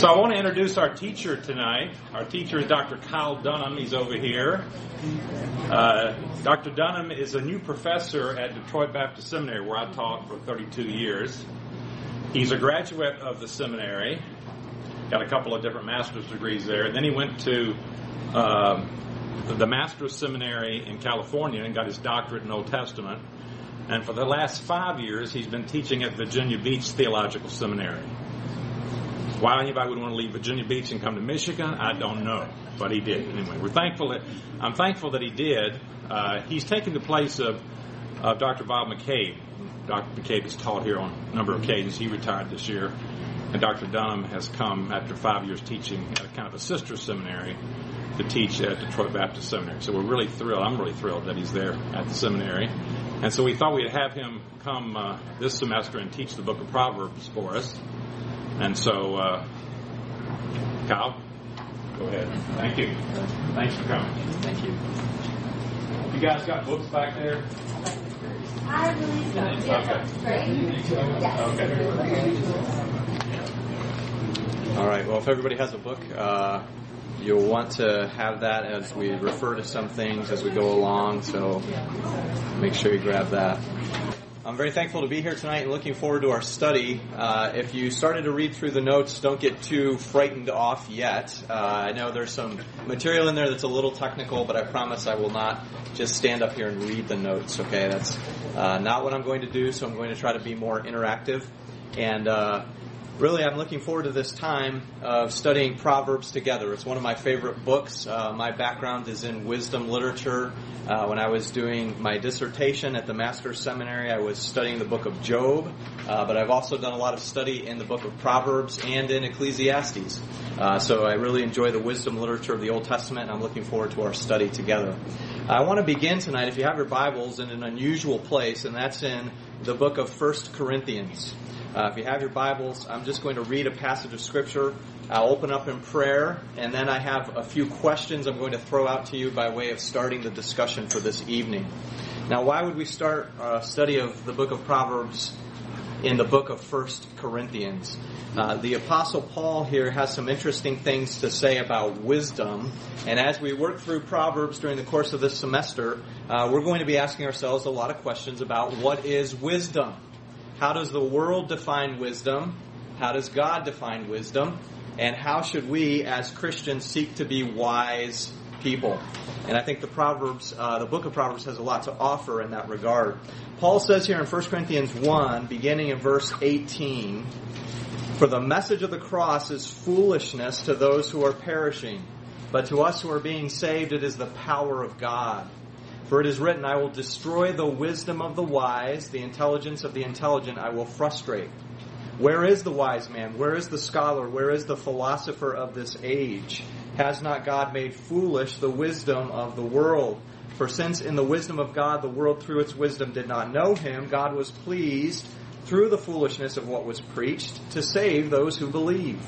So I want to introduce our teacher tonight. Our teacher is Dr. Kyle Dunham. He's over here. Uh, Dr. Dunham is a new professor at Detroit Baptist Seminary, where I taught for 32 years. He's a graduate of the seminary, got a couple of different master's degrees there. And then he went to uh, the Master's Seminary in California and got his doctorate in Old Testament. And for the last five years, he's been teaching at Virginia Beach Theological Seminary. Why anybody would want to leave Virginia Beach and come to Michigan, I don't know, but he did. Anyway, we're thankful that I'm thankful that he did. Uh, he's taking the place of, of Dr. Bob McCabe. Dr. McCabe has taught here on a number of occasions. He retired this year, and Dr. Dunham has come after five years teaching at kind of a sister seminary to teach at Detroit Baptist Seminary. So we're really thrilled. I'm really thrilled that he's there at the seminary. And so we thought we'd have him come uh, this semester and teach the book of Proverbs for us. And so, uh, Kyle, go ahead. Thank you. Thanks for coming. Thank you. You guys got books back there? I believe so. Yeah, Okay. great. Yes. Okay. All right. Well, if everybody has a book, uh, you'll want to have that as we refer to some things as we go along. So make sure you grab that. I'm very thankful to be here tonight and looking forward to our study. Uh, if you started to read through the notes, don't get too frightened off yet. Uh, I know there's some material in there that's a little technical, but I promise I will not just stand up here and read the notes. Okay, that's uh, not what I'm going to do. So I'm going to try to be more interactive and. Really, I'm looking forward to this time of studying Proverbs together. It's one of my favorite books. Uh, my background is in wisdom literature. Uh, when I was doing my dissertation at the Master's Seminary, I was studying the book of Job, uh, but I've also done a lot of study in the book of Proverbs and in Ecclesiastes. Uh, so I really enjoy the wisdom literature of the Old Testament, and I'm looking forward to our study together. I want to begin tonight, if you have your Bibles, in an unusual place, and that's in the book of First Corinthians. Uh, if you have your Bibles, I'm just going to read a passage of Scripture. I'll open up in prayer, and then I have a few questions I'm going to throw out to you by way of starting the discussion for this evening. Now, why would we start a study of the book of Proverbs in the book of First Corinthians? Uh, the Apostle Paul here has some interesting things to say about wisdom, and as we work through Proverbs during the course of this semester, uh, we're going to be asking ourselves a lot of questions about what is wisdom. How does the world define wisdom? How does God define wisdom? And how should we, as Christians, seek to be wise people? And I think the Proverbs, uh, the book of Proverbs, has a lot to offer in that regard. Paul says here in 1 Corinthians 1, beginning in verse 18, For the message of the cross is foolishness to those who are perishing, but to us who are being saved, it is the power of God. For it is written, I will destroy the wisdom of the wise, the intelligence of the intelligent I will frustrate. Where is the wise man? Where is the scholar? Where is the philosopher of this age? Has not God made foolish the wisdom of the world? For since in the wisdom of God the world through its wisdom did not know him, God was pleased through the foolishness of what was preached to save those who believe.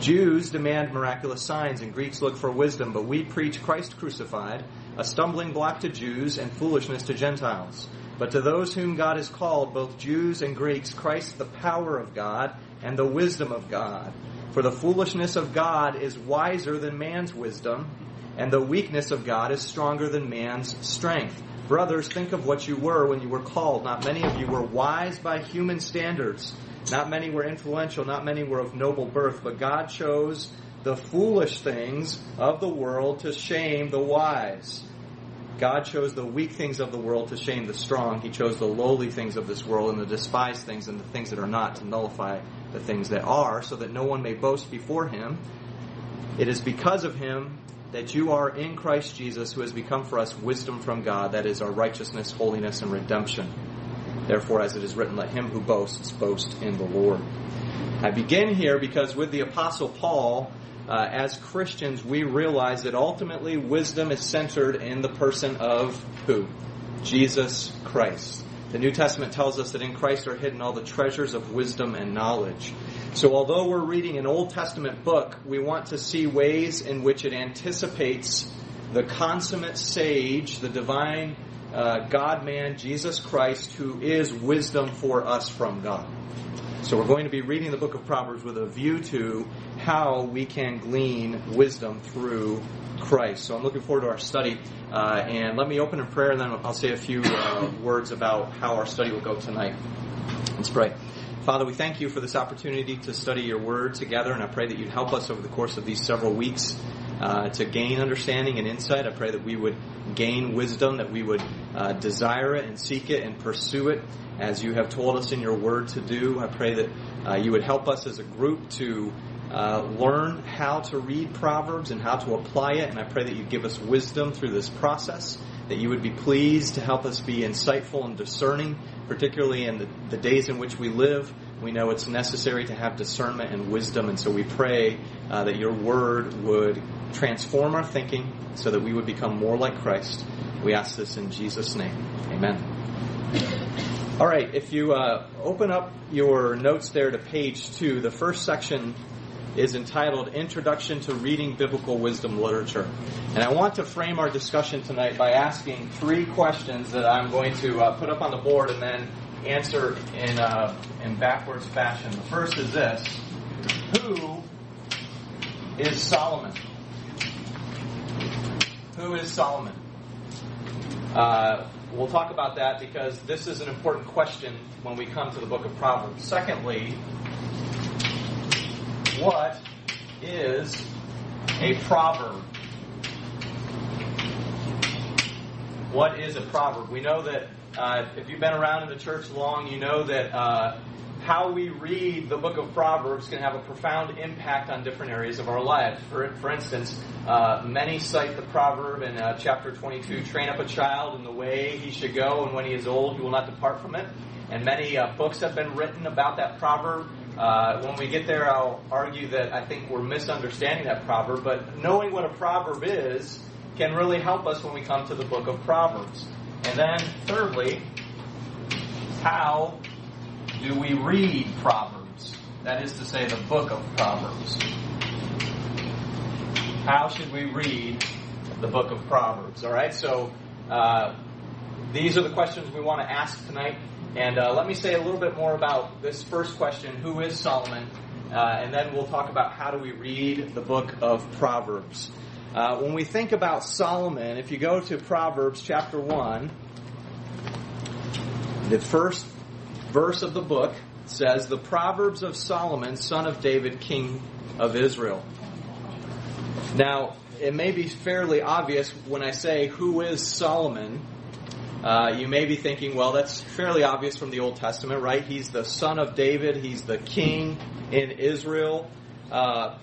Jews demand miraculous signs and Greeks look for wisdom, but we preach Christ crucified, a stumbling block to Jews and foolishness to Gentiles. But to those whom God has called, both Jews and Greeks, Christ the power of God and the wisdom of God. For the foolishness of God is wiser than man's wisdom, and the weakness of God is stronger than man's strength. Brothers, think of what you were when you were called. Not many of you were wise by human standards. Not many were influential. Not many were of noble birth. But God chose the foolish things of the world to shame the wise. God chose the weak things of the world to shame the strong. He chose the lowly things of this world and the despised things and the things that are not to nullify the things that are, so that no one may boast before him. It is because of him that you are in Christ Jesus, who has become for us wisdom from God, that is our righteousness, holiness, and redemption. Therefore, as it is written, let him who boasts boast in the Lord. I begin here because with the Apostle Paul, uh, as Christians, we realize that ultimately wisdom is centered in the person of who? Jesus Christ. The New Testament tells us that in Christ are hidden all the treasures of wisdom and knowledge. So although we're reading an Old Testament book, we want to see ways in which it anticipates the consummate sage, the divine uh, God man, Jesus Christ, who is wisdom for us from God. So we're going to be reading the book of Proverbs with a view to how we can glean wisdom through Christ. So I'm looking forward to our study. Uh, and let me open in prayer, and then I'll say a few uh, words about how our study will go tonight. Let's pray. Father, we thank you for this opportunity to study your word together, and I pray that you'd help us over the course of these several weeks uh, to gain understanding and insight. I pray that we would gain wisdom, that we would uh, desire it and seek it and pursue it as you have told us in your word to do. I pray that uh, you would help us as a group to uh, learn how to read Proverbs and how to apply it. And I pray that you give us wisdom through this process, that you would be pleased to help us be insightful and discerning, particularly in the, the days in which we live. We know it's necessary to have discernment and wisdom, and so we pray uh, that your word would transform our thinking so that we would become more like Christ. We ask this in Jesus' name. Amen. All right, if you uh, open up your notes there to page two, the first section is entitled Introduction to Reading Biblical Wisdom Literature. And I want to frame our discussion tonight by asking three questions that I'm going to uh, put up on the board and then answer in, uh, in backwards fashion. The first is this Who is Solomon? Who is Solomon? Uh, we'll talk about that because this is an important question when we come to the book of Proverbs. Secondly, what is a proverb? What is a proverb? We know that uh, if you've been around in the church long, you know that uh, how we read the book of Proverbs can have a profound impact on different areas of our lives. For, for instance, uh, many cite the proverb in uh, chapter 22 train up a child in the way he should go, and when he is old, he will not depart from it. And many uh, books have been written about that proverb. Uh, when we get there, I'll argue that I think we're misunderstanding that proverb, but knowing what a proverb is can really help us when we come to the book of Proverbs. And then, thirdly, how do we read Proverbs? That is to say, the book of Proverbs. How should we read the book of Proverbs? All right, so uh, these are the questions we want to ask tonight. And uh, let me say a little bit more about this first question who is Solomon? Uh, and then we'll talk about how do we read the book of Proverbs. Uh, when we think about Solomon, if you go to Proverbs chapter 1, the first verse of the book says, The Proverbs of Solomon, son of David, king of Israel. Now, it may be fairly obvious when I say, Who is Solomon? Uh, you may be thinking, well, that's fairly obvious from the Old Testament, right? He's the son of David, he's the king in Israel. Uh,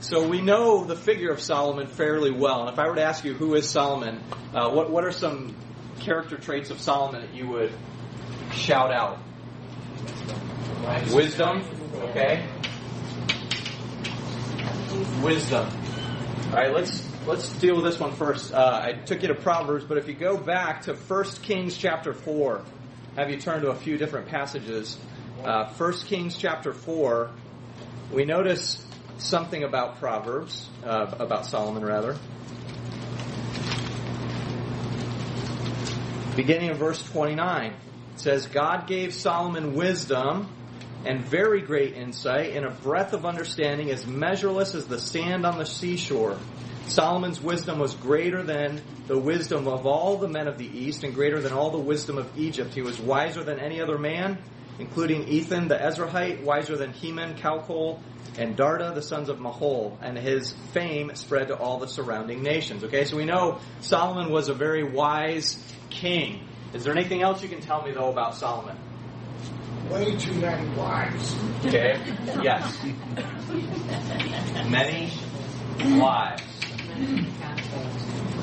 so we know the figure of Solomon fairly well. And if I were to ask you, who is Solomon, uh, what, what are some character traits of Solomon that you would shout out? Wisdom, okay. Wisdom. All right, let's let's deal with this one first. Uh, I took you to Proverbs, but if you go back to 1 Kings chapter 4, have you turn to a few different passages. Uh, 1 Kings chapter 4, we notice something about Proverbs, uh, about Solomon rather. Beginning of verse 29, it says, God gave Solomon wisdom and very great insight and a breadth of understanding as measureless as the sand on the seashore. Solomon's wisdom was greater than the wisdom of all the men of the East and greater than all the wisdom of Egypt. He was wiser than any other man, including Ethan the Ezrahite, wiser than Heman, Calcol, and Darda, the sons of Mahol, and his fame spread to all the surrounding nations. Okay, so we know Solomon was a very wise king. Is there anything else you can tell me, though, about Solomon? Way too many wives. Okay, yes. Many wives.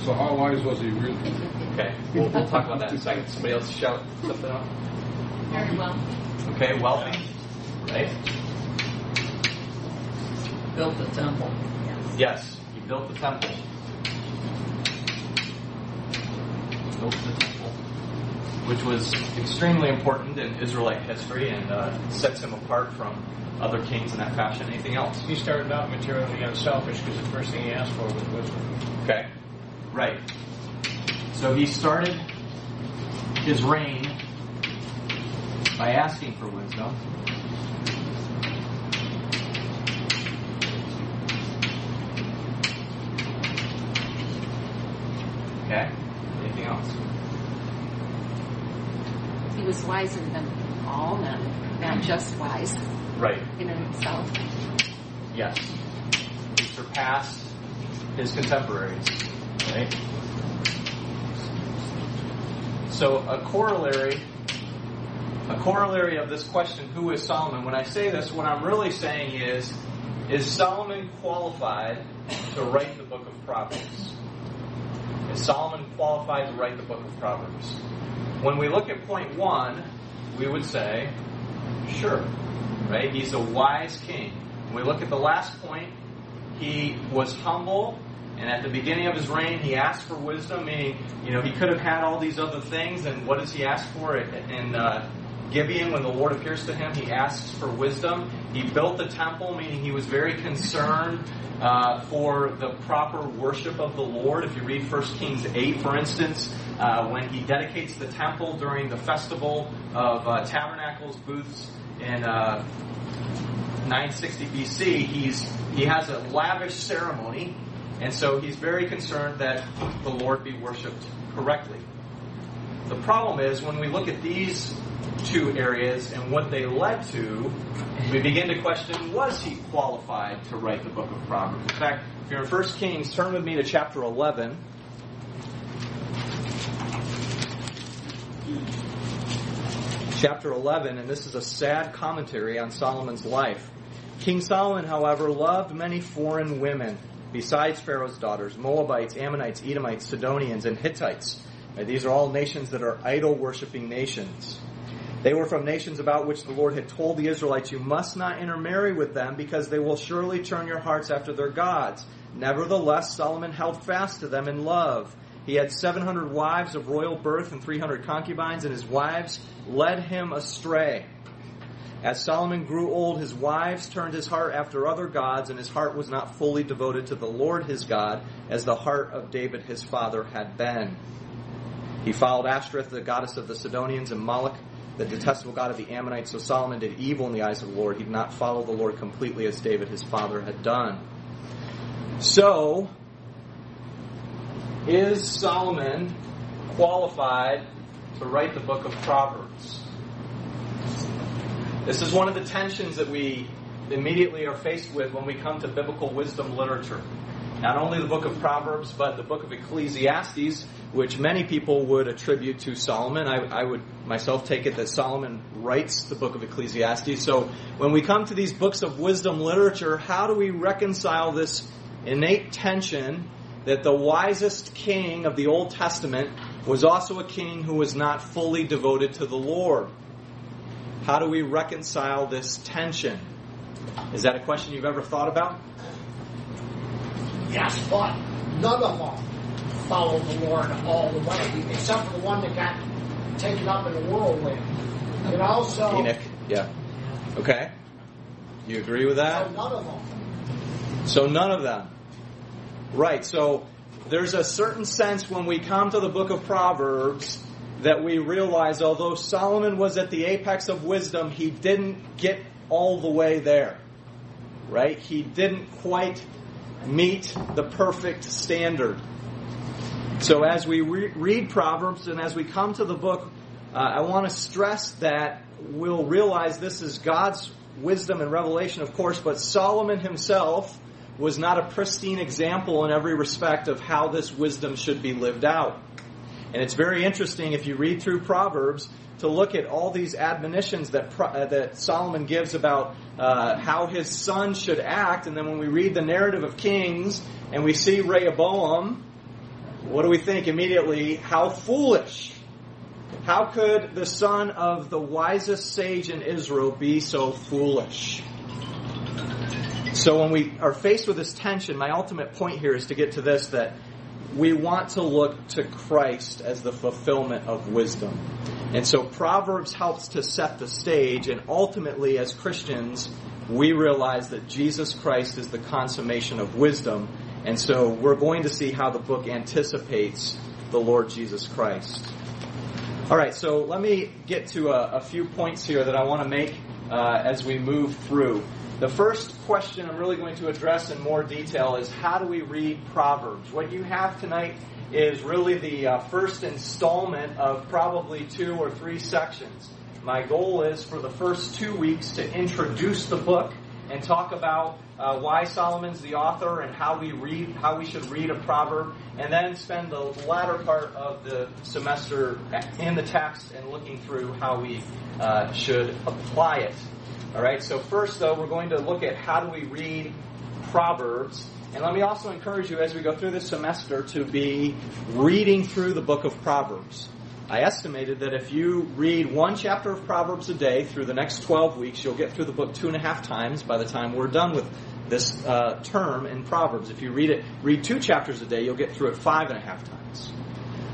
So how wise was he really? Okay, we'll, we'll talk about that in a second. Somebody else shout something out? Very well. Okay, wealthy, right? Built the temple. Yes, he built the temple. Built the temple, which was extremely important in Israelite history and uh, sets him apart from other kings in that fashion. Anything else? He started out materially unselfish because the first thing he asked for was wisdom. Okay, right. So he started his reign by asking for wisdom. Okay? Anything else? He was wiser than all men, not just wise. Right. In himself. Yes. He surpassed his contemporaries. Right? So a corollary a corollary of this question, who is Solomon? When I say this, what I'm really saying is, is Solomon qualified to write the book of Proverbs? Is Solomon qualified to write the book of Proverbs? When we look at point one, we would say, sure. Right? He's a wise king. When we look at the last point, he was humble, and at the beginning of his reign, he asked for wisdom, meaning, you know, he could have had all these other things, and what does he ask for in uh, Gibeon when the Lord appears to him? He asks for wisdom. He built the temple, meaning he was very concerned uh, for the proper worship of the Lord. If you read 1 Kings 8, for instance, uh, when he dedicates the temple during the festival of uh, tabernacles, booths, in uh, 960 BC, he's he has a lavish ceremony, and so he's very concerned that the Lord be worshipped correctly. The problem is when we look at these two areas and what they led to, we begin to question was he qualified to write the book of Proverbs? In fact, if you're in 1 Kings, turn with me to chapter 11. Chapter 11, and this is a sad commentary on Solomon's life. King Solomon, however, loved many foreign women besides Pharaoh's daughters Moabites, Ammonites, Edomites, Sidonians, and Hittites. These are all nations that are idol worshipping nations. They were from nations about which the Lord had told the Israelites, You must not intermarry with them, because they will surely turn your hearts after their gods. Nevertheless, Solomon held fast to them in love. He had 700 wives of royal birth and 300 concubines, and his wives led him astray. As Solomon grew old, his wives turned his heart after other gods, and his heart was not fully devoted to the Lord his God, as the heart of David his father had been. He followed Ashtoreth, the goddess of the Sidonians, and Moloch, the detestable god of the Ammonites. So Solomon did evil in the eyes of the Lord. He did not follow the Lord completely as David his father had done. So, is Solomon qualified to write the book of Proverbs? This is one of the tensions that we immediately are faced with when we come to biblical wisdom literature. Not only the book of Proverbs, but the book of Ecclesiastes, which many people would attribute to Solomon. I, I, would myself take it that Solomon writes the book of Ecclesiastes. So when we come to these books of wisdom literature, how do we reconcile this innate tension that the wisest king of the Old Testament was also a king who was not fully devoted to the Lord? How do we reconcile this tension? Is that a question you've ever thought about? Yes, but none of them followed the Lord all the way, except for the one that got taken up in a whirlwind. And also, Enoch. Yeah. Okay. You agree with that? so none of them. So none of them. Right. So there's a certain sense when we come to the book of Proverbs that we realize although Solomon was at the apex of wisdom, he didn't get all the way there. Right? He didn't quite meet the perfect standard. So as we re- read Proverbs and as we come to the book, uh, I want to stress that we'll realize this is God's wisdom and revelation, of course, but Solomon himself was not a pristine example in every respect of how this wisdom should be lived out. And it's very interesting if you read through Proverbs to look at all these admonitions that uh, that Solomon gives about uh, how his son should act, and then when we read the narrative of Kings and we see Rehoboam, what do we think immediately? How foolish! How could the son of the wisest sage in Israel be so foolish? So when we are faced with this tension, my ultimate point here is to get to this that we want to look to Christ as the fulfillment of wisdom. And so Proverbs helps to set the stage, and ultimately, as Christians, we realize that Jesus Christ is the consummation of wisdom. And so we're going to see how the book anticipates the Lord Jesus Christ. All right, so let me get to a, a few points here that I want to make uh, as we move through. The first question I'm really going to address in more detail is how do we read Proverbs? What you have tonight is really the uh, first installment of probably two or three sections. My goal is for the first two weeks to introduce the book and talk about uh, why Solomon's the author and how we read, how we should read a proverb, and then spend the latter part of the semester in the text and looking through how we uh, should apply it. All right. So first, though, we're going to look at how do we read Proverbs. And let me also encourage you as we go through this semester to be reading through the book of Proverbs. I estimated that if you read one chapter of Proverbs a day through the next 12 weeks, you'll get through the book two and a half times by the time we're done with this uh, term in Proverbs. If you read it, read two chapters a day, you'll get through it five and a half times.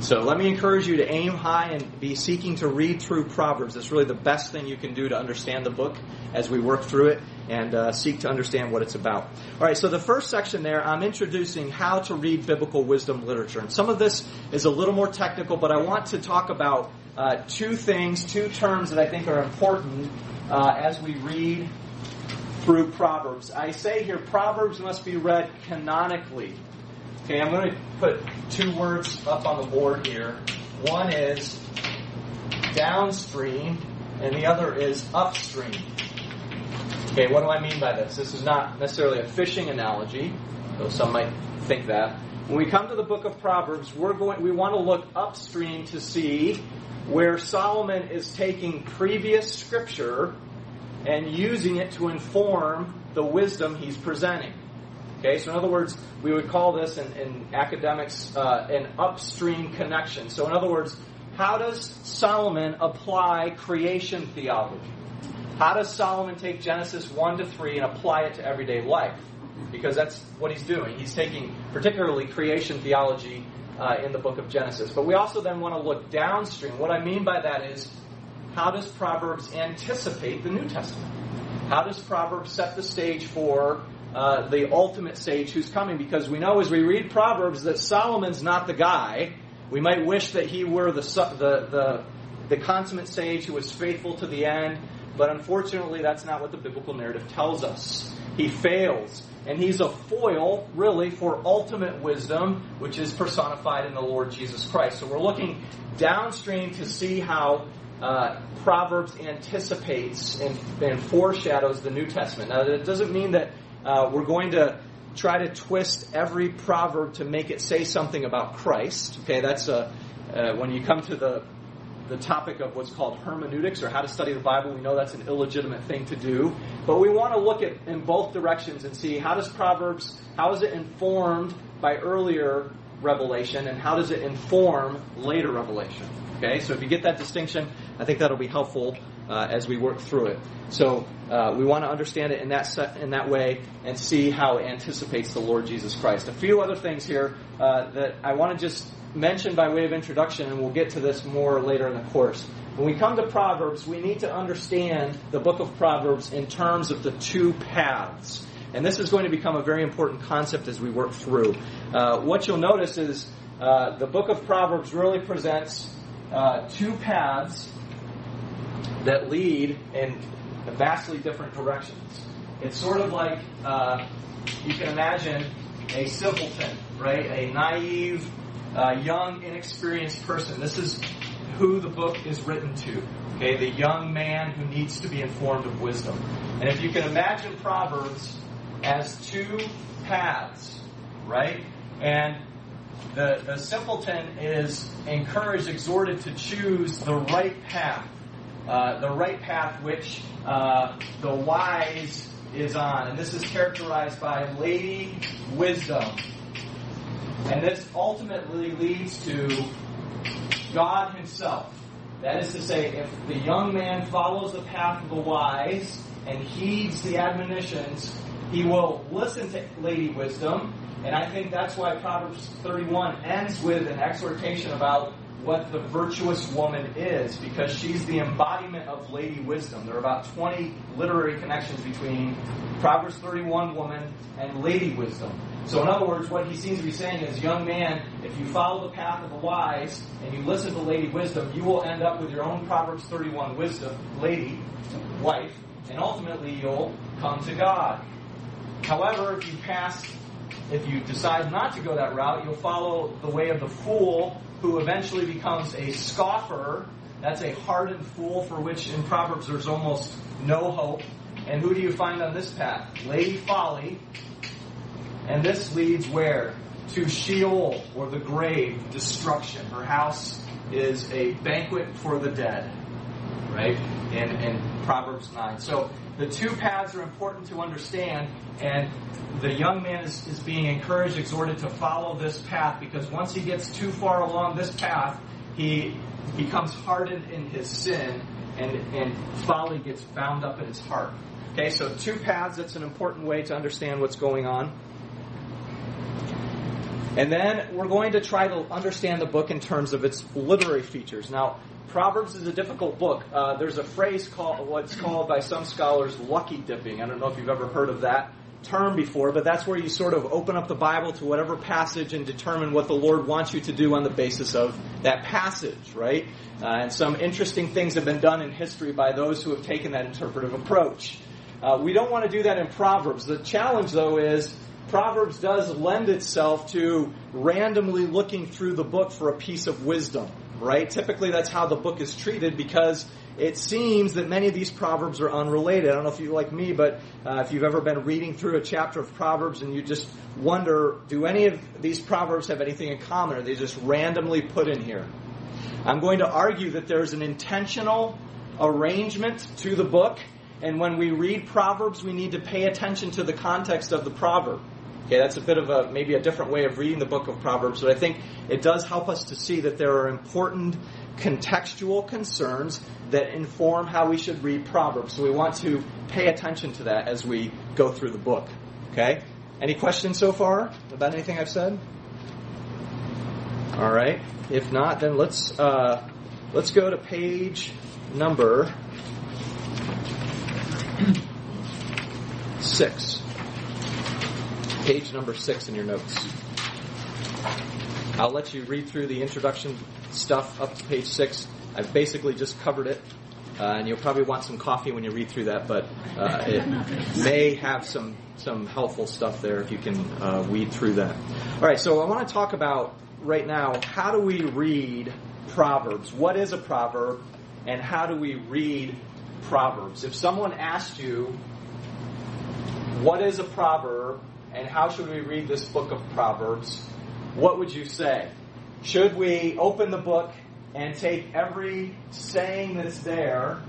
So let me encourage you to aim high and be seeking to read through Proverbs. It's really the best thing you can do to understand the book as we work through it and uh, seek to understand what it's about. All right, so the first section there, I'm introducing how to read biblical wisdom literature. And some of this is a little more technical, but I want to talk about uh, two things, two terms that I think are important uh, as we read through Proverbs. I say here, Proverbs must be read canonically. Okay, I'm going to put two words up on the board here. One is downstream, and the other is upstream. Okay, what do I mean by this? This is not necessarily a fishing analogy, though some might think that. When we come to the book of Proverbs, we're going we want to look upstream to see where Solomon is taking previous scripture and using it to inform the wisdom he's presenting. Okay, so in other words, we would call this in, in academics uh, an upstream connection. So, in other words, how does Solomon apply creation theology? How does Solomon take Genesis 1 to 3 and apply it to everyday life? Because that's what he's doing. He's taking particularly creation theology uh, in the book of Genesis. But we also then want to look downstream. What I mean by that is, how does Proverbs anticipate the New Testament? How does Proverbs set the stage for uh, the ultimate sage who's coming because we know as we read Proverbs that Solomon's not the guy. We might wish that he were the, the, the, the consummate sage who was faithful to the end, but unfortunately that's not what the biblical narrative tells us. He fails. And he's a foil, really, for ultimate wisdom, which is personified in the Lord Jesus Christ. So we're looking downstream to see how uh, Proverbs anticipates and, and, foreshadows the New Testament. Now, that doesn't mean that uh, we're going to try to twist every proverb to make it say something about Christ. Okay, that's a, uh, when you come to the the topic of what's called hermeneutics or how to study the Bible. We know that's an illegitimate thing to do, but we want to look at in both directions and see how does Proverbs how is it informed by earlier revelation and how does it inform later revelation. Okay, so if you get that distinction, I think that'll be helpful uh, as we work through it. So uh, we want to understand it in that set, in that way and see how it anticipates the Lord Jesus Christ. A few other things here uh, that I want to just mention by way of introduction, and we'll get to this more later in the course. When we come to Proverbs, we need to understand the book of Proverbs in terms of the two paths. And this is going to become a very important concept as we work through. Uh, what you'll notice is uh, the book of Proverbs really presents uh, two paths that lead in vastly different directions. It's sort of like uh, you can imagine a simpleton, right? A naive, uh, young, inexperienced person. This is who the book is written to. Okay, the young man who needs to be informed of wisdom. And if you can imagine Proverbs as two paths, right? And the, the simpleton is encouraged, exhorted to choose the right path uh, the right path which uh, the wise is on. And this is characterized by Lady Wisdom. And this ultimately leads to God Himself. That is to say, if the young man follows the path of the wise and heeds the admonitions, he will listen to Lady Wisdom. And I think that's why Proverbs 31 ends with an exhortation about what the virtuous woman is because she's the embodiment of Lady Wisdom. There are about 20 literary connections between Proverbs 31 woman and Lady Wisdom. So, in other words, what he seems to be saying is, young man, if you follow the path of the wise and you listen to Lady Wisdom, you will end up with your own Proverbs 31 wisdom, lady, wife, and ultimately you'll come to God. However, if you pass, if you decide not to go that route, you'll follow the way of the fool who eventually becomes a scoffer. That's a hardened fool for which in Proverbs there's almost no hope. And who do you find on this path? Lady Folly. And this leads where? To Sheol, or the grave, destruction. Her house is a banquet for the dead. Right? In, in Proverbs 9. So the two paths are important to understand, and the young man is, is being encouraged, exhorted to follow this path because once he gets too far along this path, he becomes hardened in his sin, and, and folly gets bound up in his heart. Okay, so two paths, that's an important way to understand what's going on. And then we're going to try to understand the book in terms of its literary features. Now, Proverbs is a difficult book. Uh, there's a phrase called what's called by some scholars lucky dipping. I don't know if you've ever heard of that term before, but that's where you sort of open up the Bible to whatever passage and determine what the Lord wants you to do on the basis of that passage, right? Uh, and some interesting things have been done in history by those who have taken that interpretive approach. Uh, we don't want to do that in Proverbs. The challenge, though, is Proverbs does lend itself to randomly looking through the book for a piece of wisdom, right? Typically, that's how the book is treated because it seems that many of these proverbs are unrelated. I don't know if you like me, but uh, if you've ever been reading through a chapter of proverbs and you just wonder, do any of these proverbs have anything in common? Are they just randomly put in here? I'm going to argue that there's an intentional arrangement to the book and when we read Proverbs, we need to pay attention to the context of the proverb. Okay, that's a bit of a maybe a different way of reading the book of Proverbs, but I think it does help us to see that there are important contextual concerns that inform how we should read Proverbs. So we want to pay attention to that as we go through the book. Okay? Any questions so far about anything I've said? All right. If not, then let's uh, let's go to page number six. Page number six in your notes. I'll let you read through the introduction stuff up to page six. I've basically just covered it. Uh, and you'll probably want some coffee when you read through that, but uh, it may have some some helpful stuff there if you can uh, weed through that. All right, so I want to talk about right now how do we read Proverbs? What is a proverb, and how do we read Proverbs? If someone asked you, "What is a proverb?" And how should we read this book of Proverbs? What would you say? Should we open the book and take every saying that's there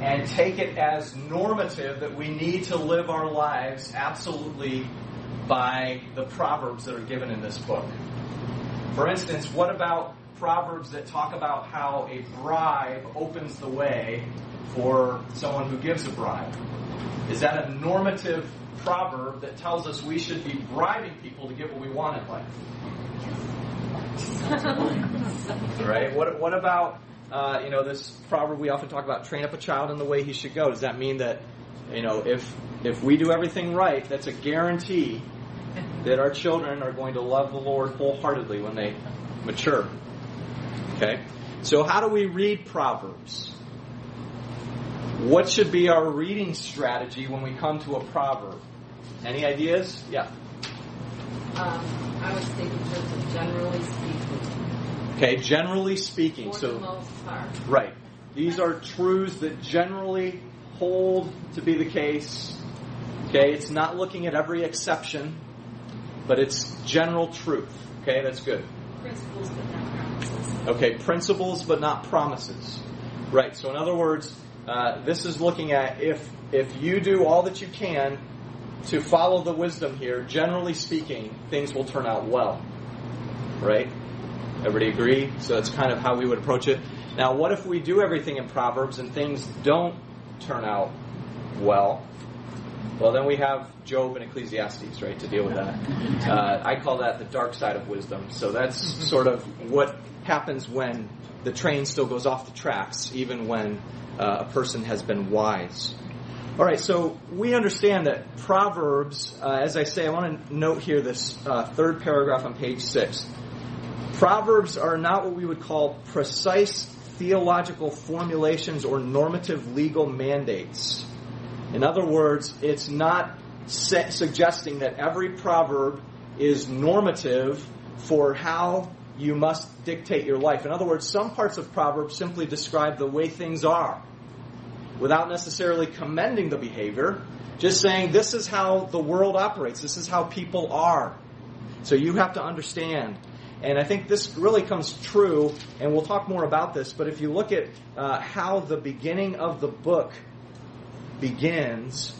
and take it as normative that we need to live our lives absolutely by the proverbs that are given in this book. For instance, what about proverbs that talk about how a bribe opens the way for someone who gives a bribe? Is that a normative proverb that tells us we should be bribing people to get what we want in life? right? What, what about, uh, you know, this proverb we often talk about, train up a child in the way he should go. Does that mean that, you know, if, if we do everything right, that's a guarantee that our children are going to love the Lord wholeheartedly when they mature? Okay? So how do we read Proverbs? What should be our reading strategy when we come to a proverb? Any ideas? Yeah. Um, I was thinking in terms generally speaking. Okay, generally speaking. For so the most part. Right. These are truths that generally hold to be the case. Okay, it's not looking at every exception, but it's general truth. Okay, that's good. Principles but not promises. Okay, principles but not promises. Right. So in other words, uh, this is looking at if if you do all that you can to follow the wisdom here, generally speaking, things will turn out well. Right? Everybody agree? So that's kind of how we would approach it. Now, what if we do everything in Proverbs and things don't turn out well? Well, then we have Job and Ecclesiastes, right, to deal with that. Uh, I call that the dark side of wisdom. So that's sort of what happens when the train still goes off the tracks, even when uh, a person has been wise. All right, so we understand that Proverbs, uh, as I say, I want to note here this uh, third paragraph on page six. Proverbs are not what we would call precise theological formulations or normative legal mandates. In other words, it's not se- suggesting that every proverb is normative for how you must dictate your life. In other words, some parts of Proverbs simply describe the way things are without necessarily commending the behavior, just saying this is how the world operates, this is how people are. So you have to understand. And I think this really comes true, and we'll talk more about this, but if you look at uh, how the beginning of the book begins,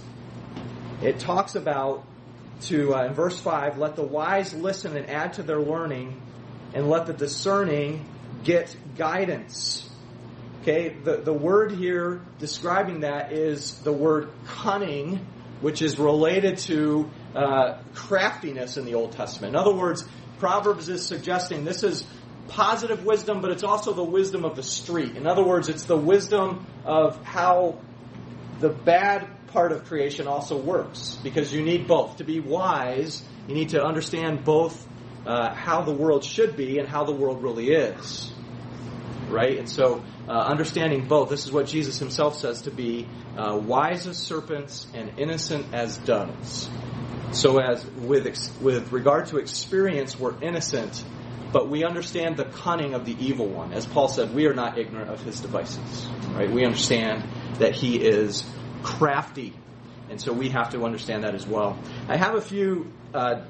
it talks about to uh, in verse 5 let the wise listen and add to their learning and let the discerning get guidance. Okay the, the word here describing that is the word cunning which is related to uh, craftiness in the old testament. In other words proverbs is suggesting this is positive wisdom but it's also the wisdom of the street. In other words it's the wisdom of how the bad part of creation also works because you need both. To be wise, you need to understand both uh, how the world should be and how the world really is. Right? And so, uh, understanding both, this is what Jesus himself says to be uh, wise as serpents and innocent as doves. So, as with, ex- with regard to experience, we're innocent, but we understand the cunning of the evil one. As Paul said, we are not ignorant of his devices. Right? We understand that he is crafty. And so we have to understand that as well. I have a few uh,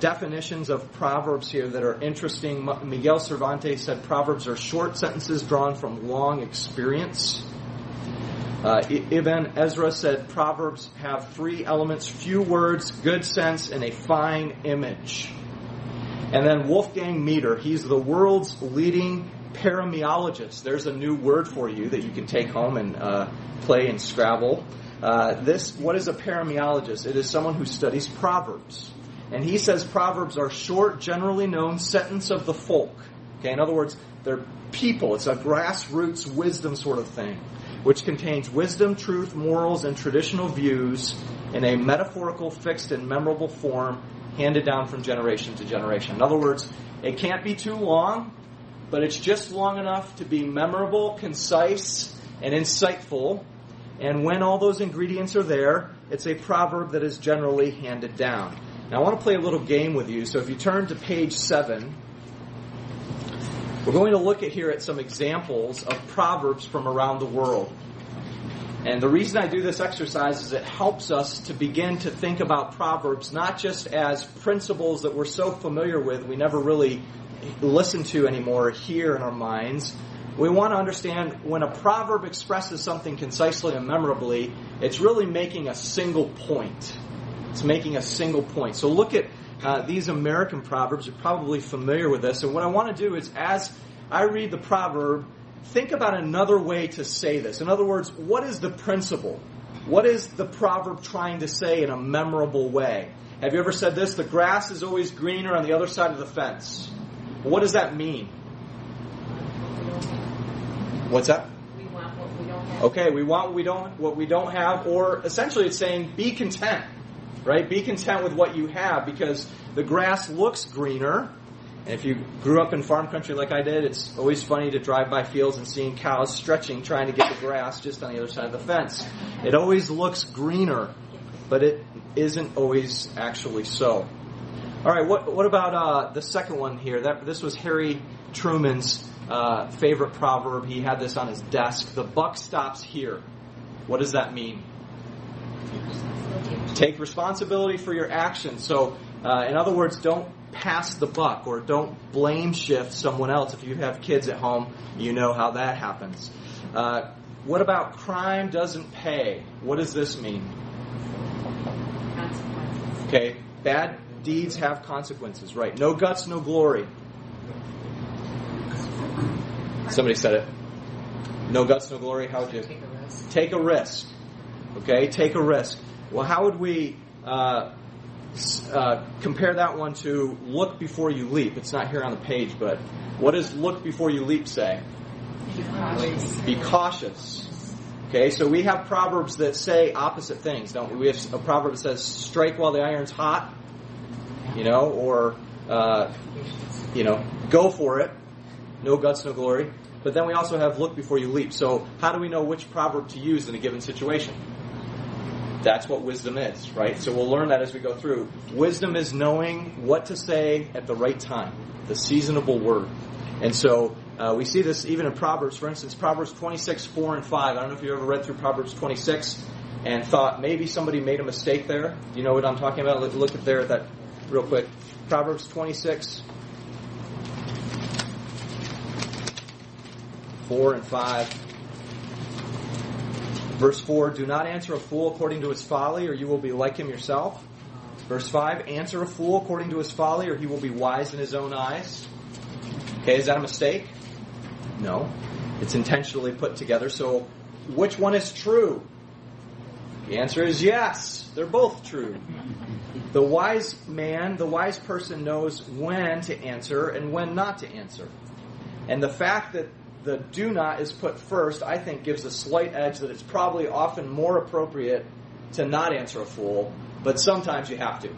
definitions of Proverbs here that are interesting. Miguel Cervantes said Proverbs are short sentences drawn from long experience. Uh, Ibn Ezra said Proverbs have three elements few words, good sense, and a fine image. And then Wolfgang Mieder, he's the world's leading paremiologist. There's a new word for you that you can take home and uh, play and Scrabble. Uh, this, what is a paremiologist? It is someone who studies Proverbs. And he says Proverbs are short, generally known sentence of the folk. Okay, in other words, they're people. It's a grassroots wisdom sort of thing, which contains wisdom, truth, morals, and traditional views in a metaphorical, fixed, and memorable form handed down from generation to generation. In other words, it can't be too long, but it's just long enough to be memorable, concise, and insightful. And when all those ingredients are there, it's a proverb that is generally handed down. Now, I want to play a little game with you. So if you turn to page 7, we're going to look at here at some examples of proverbs from around the world. And the reason I do this exercise is it helps us to begin to think about proverbs not just as principles that we're so familiar with, we never really listen to anymore here in our minds. We want to understand when a proverb expresses something concisely and memorably, it's really making a single point. It's making a single point. So look at uh, these American proverbs. You're probably familiar with this. And what I want to do is, as I read the proverb, think about another way to say this. In other words, what is the principle? What is the proverb trying to say in a memorable way? Have you ever said this? The grass is always greener on the other side of the fence. What does that mean? What's that? We what we. Okay, we want what we don't what we don't have, or essentially it's saying be content, right? Be content with what you have because the grass looks greener. And if you grew up in farm country like I did, it's always funny to drive by fields and seeing cows stretching, trying to get the grass just on the other side of the fence. It always looks greener, but it isn't always actually so. All right, what, what about uh, the second one here? That this was Harry Truman's uh, favorite proverb. He had this on his desk. The buck stops here. What does that mean? Take responsibility for your actions. So, uh, in other words, don't pass the buck or don't blame shift someone else. If you have kids at home, you know how that happens. Uh, what about crime doesn't pay? What does this mean? Okay, bad deeds have consequences, right? No guts, no glory. Somebody said it. No guts, no glory. How would you Take a risk. take a risk? Okay, take a risk. Well, how would we uh, uh, compare that one to look before you leap? It's not here on the page, but what does look before you leap say? Be cautious. Be cautious. Okay, so we have proverbs that say opposite things, don't we? We have a proverb that says strike while the iron's hot, you know, or, uh, you know, go for it. No guts, no glory. But then we also have look before you leap. So how do we know which proverb to use in a given situation? That's what wisdom is, right? So we'll learn that as we go through. Wisdom is knowing what to say at the right time, the seasonable word. And so uh, we see this even in Proverbs. For instance, Proverbs 26, 4 and 5. I don't know if you ever read through Proverbs 26 and thought maybe somebody made a mistake there. You know what I'm talking about? Look, at there at that real quick. Proverbs 26, 4 and 5. Verse 4 Do not answer a fool according to his folly, or you will be like him yourself. Verse 5 Answer a fool according to his folly, or he will be wise in his own eyes. Okay, is that a mistake? No. It's intentionally put together. So, which one is true? The answer is yes. They're both true. The wise man, the wise person knows when to answer and when not to answer. And the fact that the do not is put first, I think gives a slight edge that it's probably often more appropriate to not answer a fool, but sometimes you have to.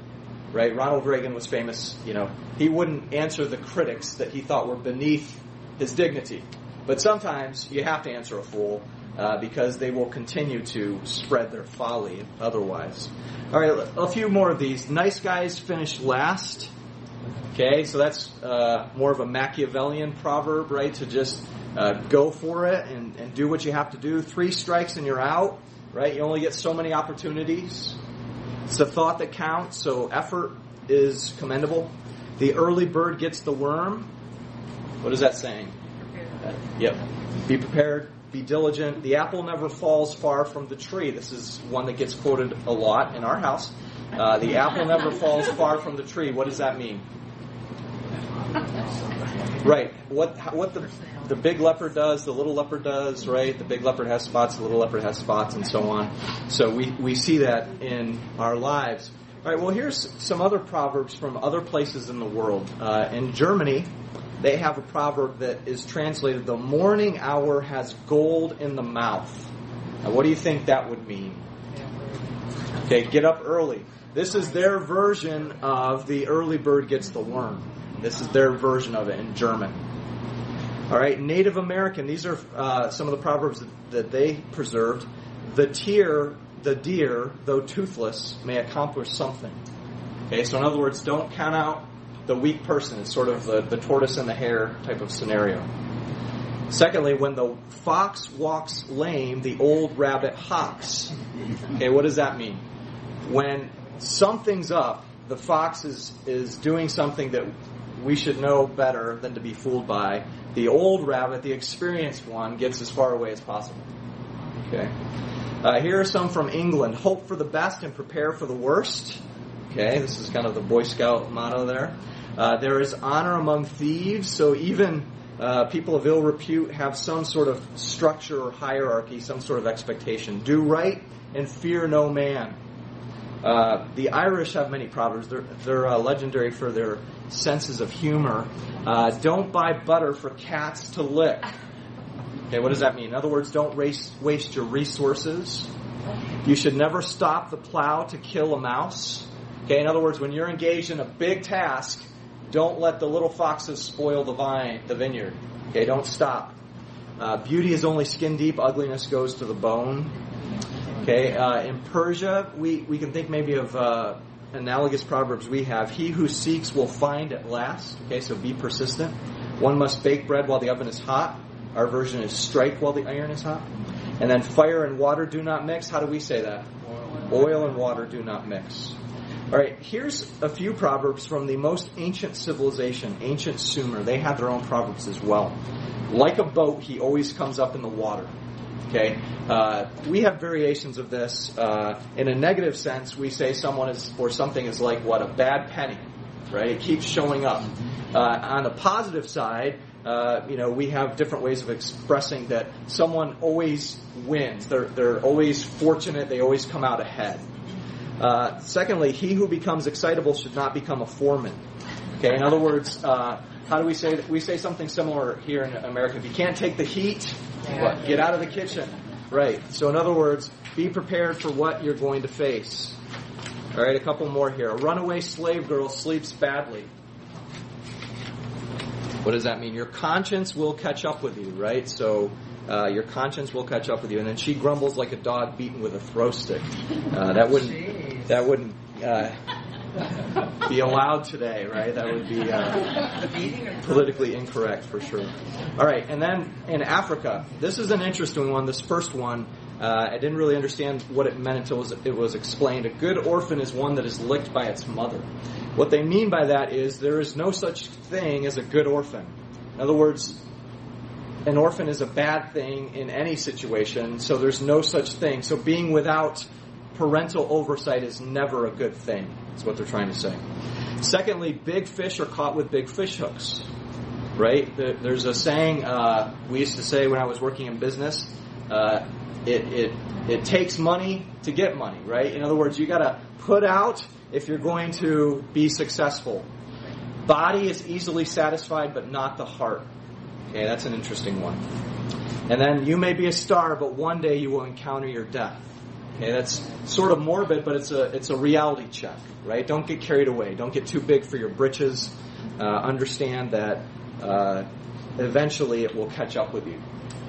Right? Ronald Reagan was famous, you know, he wouldn't answer the critics that he thought were beneath his dignity. But sometimes you have to answer a fool uh, because they will continue to spread their folly otherwise. All right, a few more of these. Nice guys finish last. Okay, so that's uh, more of a Machiavellian proverb, right? To just uh, go for it and, and do what you have to do. Three strikes and you're out, right? You only get so many opportunities. It's a thought that counts, so effort is commendable. The early bird gets the worm. What is that saying? Uh, yep. Be prepared, be diligent. The apple never falls far from the tree. This is one that gets quoted a lot in our house. Uh, the apple never falls far from the tree. What does that mean? Right. What what the the big leopard does, the little leopard does, right? The big leopard has spots, the little leopard has spots, and so on. So we, we see that in our lives. All right, well, here's some other proverbs from other places in the world. Uh, in Germany, they have a proverb that is translated, the morning hour has gold in the mouth. Now, what do you think that would mean? Okay, get up early. This is their version of the early bird gets the worm. This is their version of it in German. All right, Native American. These are uh, some of the proverbs that, that they preserved. The deer, the deer, though toothless, may accomplish something. Okay, so in other words, don't count out the weak person. It's sort of the, the tortoise and the hare type of scenario. Secondly, when the fox walks lame, the old rabbit hops. Okay, what does that mean? When something's up, the fox is, is doing something that we should know better than to be fooled by. The old rabbit, the experienced one, gets as far away as possible. Okay. Uh, here are some from England. Hope for the best and prepare for the worst. Okay, this is kind of the Boy Scout motto there. Uh, there is honor among thieves, so even uh, people of ill repute have some sort of structure or hierarchy, some sort of expectation. Do right and fear no man. Uh, the Irish have many proverbs. They're, they're uh, legendary for their senses of humor. Uh, don't buy butter for cats to lick. Okay, what does that mean? In other words, don't race, waste your resources. You should never stop the plow to kill a mouse. Okay, in other words, when you're engaged in a big task, don't let the little foxes spoil the vine, the vineyard. Okay, don't stop. Uh, beauty is only skin deep. Ugliness goes to the bone. Okay, uh, in Persia, we, we can think maybe of uh, analogous proverbs we have. He who seeks will find at last. Okay, so be persistent. One must bake bread while the oven is hot. Our version is strike while the iron is hot. And then fire and water do not mix. How do we say that? Oil and water do not mix. All right, here's a few proverbs from the most ancient civilization, ancient Sumer. They had their own proverbs as well. Like a boat, he always comes up in the water. Okay, uh, we have variations of this. Uh, in a negative sense, we say someone is or something is like what a bad penny, right? It keeps showing up. Uh, on the positive side, uh, you know, we have different ways of expressing that someone always wins. They're they're always fortunate. They always come out ahead. Uh, secondly, he who becomes excitable should not become a foreman. Okay, in other words, uh, how do we say that? We say something similar here in America. If you can't take the heat, what? Get out of the kitchen. Right. So in other words, be prepared for what you're going to face. All right, a couple more here. A runaway slave girl sleeps badly. What does that mean? Your conscience will catch up with you, right? So uh, your conscience will catch up with you. And then she grumbles like a dog beaten with a throw stick. Uh, that wouldn't. That wouldn't uh, be allowed today, right? That would be uh, politically incorrect for sure. All right, and then in Africa, this is an interesting one. This first one, uh, I didn't really understand what it meant until it was, it was explained. A good orphan is one that is licked by its mother. What they mean by that is there is no such thing as a good orphan. In other words, an orphan is a bad thing in any situation, so there's no such thing. So being without parental oversight is never a good thing, is what they're trying to say. Secondly, big fish are caught with big fish hooks, right? There's a saying uh, we used to say when I was working in business. Uh, it, it it takes money to get money, right? In other words, you got to put out if you're going to be successful. Body is easily satisfied, but not the heart. Okay, that's an interesting one. And then you may be a star, but one day you will encounter your death. Okay, that's sort of morbid, but it's a it's a reality check, right? Don't get carried away. Don't get too big for your britches. Uh, understand that uh, eventually it will catch up with you.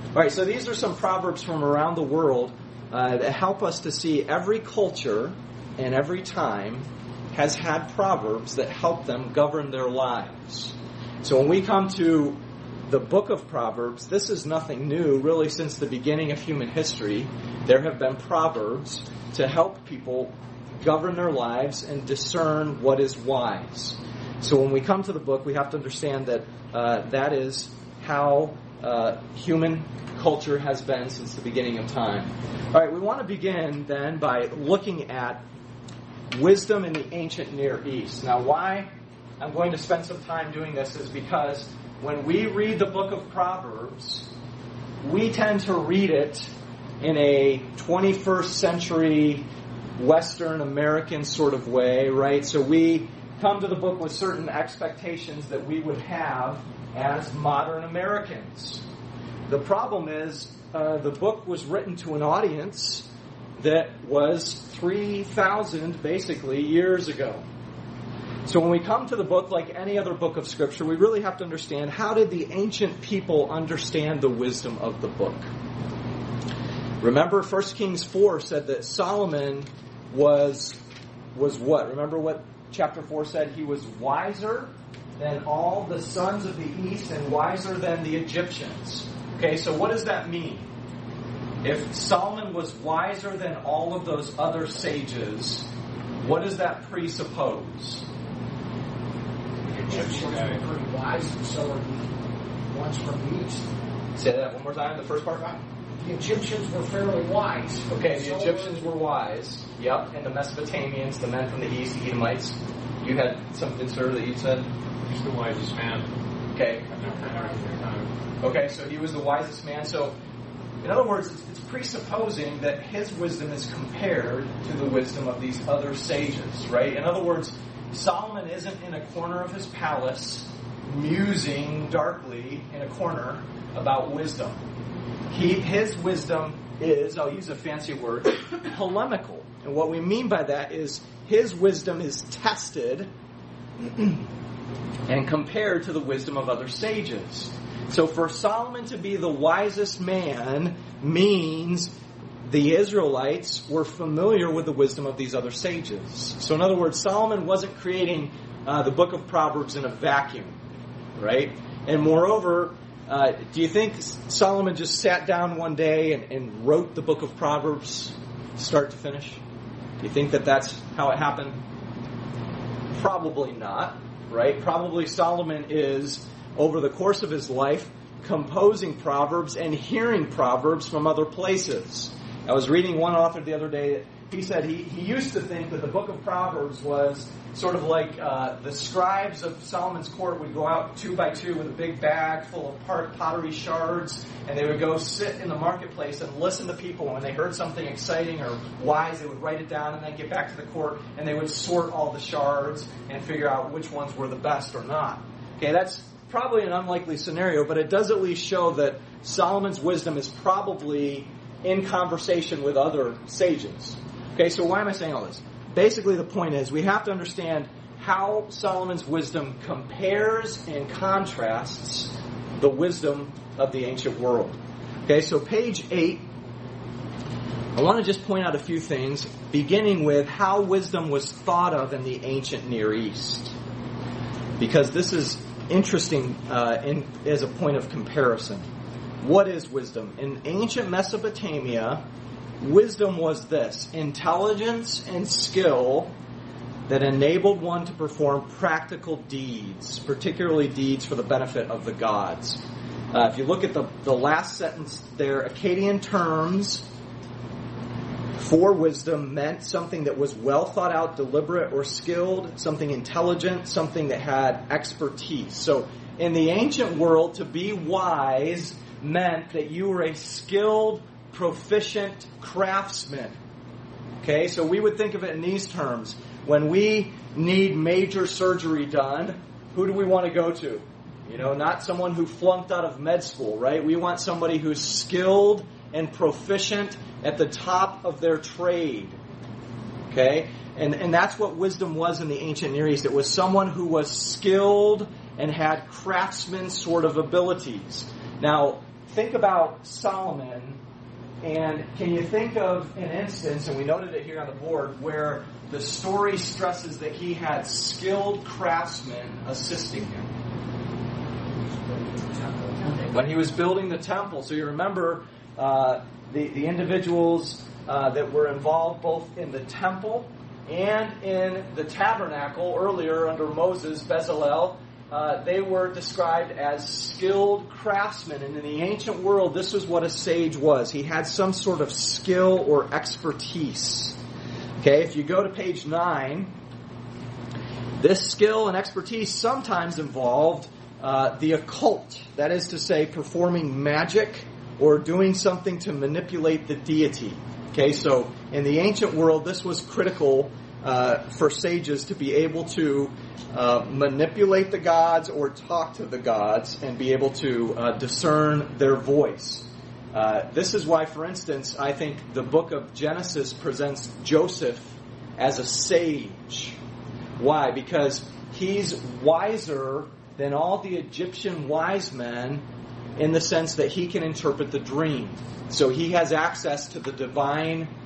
All right, so these are some proverbs from around the world uh, that help us to see every culture and every time has had proverbs that help them govern their lives. So when we come to the book of Proverbs, this is nothing new. Really, since the beginning of human history, there have been proverbs to help people govern their lives and discern what is wise. So when we come to the book, we have to understand that uh, that is how uh, human culture has been since the beginning of time. All right, we want to begin then by looking at wisdom in the ancient Near East. Now, why I'm going to spend some time doing this is because when we read the book of Proverbs, we tend to read it in a 21st century Western American sort of way, right? So we come to the book with certain expectations that we would have as modern Americans. The problem is, uh, the book was written to an audience that was 3,000 basically years ago. So when we come to the book, like any other book of Scripture, we really have to understand how did the ancient people understand the wisdom of the book? Remember, 1 Kings 4 said that Solomon was, was what? Remember what chapter 4 said? He was wiser than all the sons of the east and wiser than the Egyptians. Okay, so what does that mean? If Solomon was wiser than all of those other sages, what does that presuppose? The Egyptians were pretty wise, and so were the ones from the east. Say that one more time, the first part. The Egyptians were fairly wise. Okay, the So Egyptians were wise. Yep, and the Mesopotamians, the men from the east, the Edomites. You had something, sir, that you said? He's the wisest man. Okay. I've never heard of your time. Okay, so he was the wisest man. So, in other words, it's, it's presupposing that his wisdom is compared to the wisdom of these other sages, right? In other words, Solomon isn't in a corner of his palace musing darkly in a corner about wisdom. He, his wisdom is, I'll use a fancy word, polemical. And what we mean by that is his wisdom is tested and compared to the wisdom of other sages. So for Solomon to be the wisest man means the Israelites were familiar with the wisdom of these other sages. So in other words, Solomon wasn't creating uh, the book of Proverbs in a vacuum, right? And moreover, uh, do you think Solomon just sat down one day and, and wrote the book of Proverbs start to finish? Do you think that that's how it happened? Probably not, right? Probably Solomon is, over the course of his life, composing Proverbs and hearing Proverbs from other places. I was reading one author the other day he said he, he used to think that the book of Proverbs was sort of like uh, the scribes of Solomon's court would go out two by two with a big bag full of pot- pottery shards, and they would go sit in the marketplace and listen to people. When they heard something exciting or wise, they would write it down and then get back to the court, and they would sort all the shards and figure out which ones were the best or not. Okay, that's probably an unlikely scenario, but it does at least show that Solomon's wisdom is probably in conversation with other sages. Okay, so why am I saying all this? Basically, the point is we have to understand how Solomon's wisdom compares and contrasts the wisdom of the ancient world. Okay, so page 8, I want to just point out a few things, beginning with how wisdom was thought of in the ancient Near East. Because this is interesting uh, in, as a point of comparison. What is wisdom? In ancient Mesopotamia, wisdom was this intelligence and skill that enabled one to perform practical deeds, particularly deeds for the benefit of the gods. Uh, if you look at the, the last sentence there, Akkadian terms for wisdom meant something that was well thought out, deliberate, or skilled, something intelligent, something that had expertise. So in the ancient world, to be wise meant that you were a skilled, proficient craftsman. Okay, so we would think of it in these terms. When we need major surgery done, who do we want to go to? You know, not someone who flunked out of med school, right? We want somebody who's skilled and proficient at the top of their trade. Okay? And, and that's what wisdom was in the ancient Near East. It was someone who was skilled and had craftsman sort of abilities. Now, think about Solomon, and can you think of an instance, and we noted it here on the board, where the story stresses that he had skilled craftsmen assisting him? When he was building the temple. So you remember uh, the, the individuals uh, that were involved both in the temple and in the tabernacle earlier under Moses, Bezalel, uh, they were described as skilled craftsmen. And in the ancient world, this was what a sage was. He had some sort of skill or expertise. Okay, if you go to page 9, this skill and expertise sometimes involved uh, the occult. That is to say, performing magic or doing something to manipulate the deity. Okay, so in the ancient world, this was critical for sages to be able to uh, manipulate the gods or talk to the gods and be able to uh, discern their voice. Uh, this is why, for instance, I think the book of Genesis presents Joseph as a sage. Why? Because he's wiser than all the Egyptian wise men in the sense that he can interpret the dream. So he has access to the divine uh,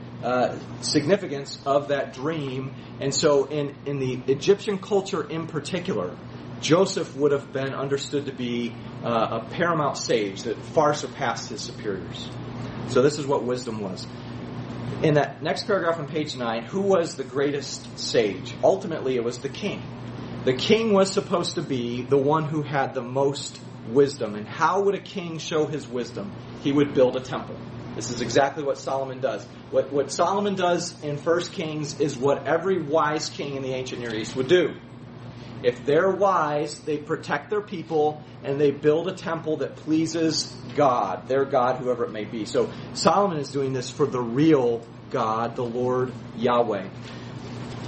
significance of that dream. And so in, in the Egyptian culture in particular, Joseph would have been understood to be uh, a paramount sage that far surpassed his superiors. So this is what wisdom was. In that next paragraph on page 9, who was the greatest sage? Ultimately, it was the king. The king was supposed to be the one who had the most wisdom. And how would a king show his wisdom? He would build a temple. This is exactly what Solomon does. What, what Solomon does in 1 Kings is what every wise king in the ancient Near East would do. If they're wise, they protect their people and they build a temple that pleases God, their God, whoever it may be. So Solomon is doing this for the real God, the Lord Yahweh.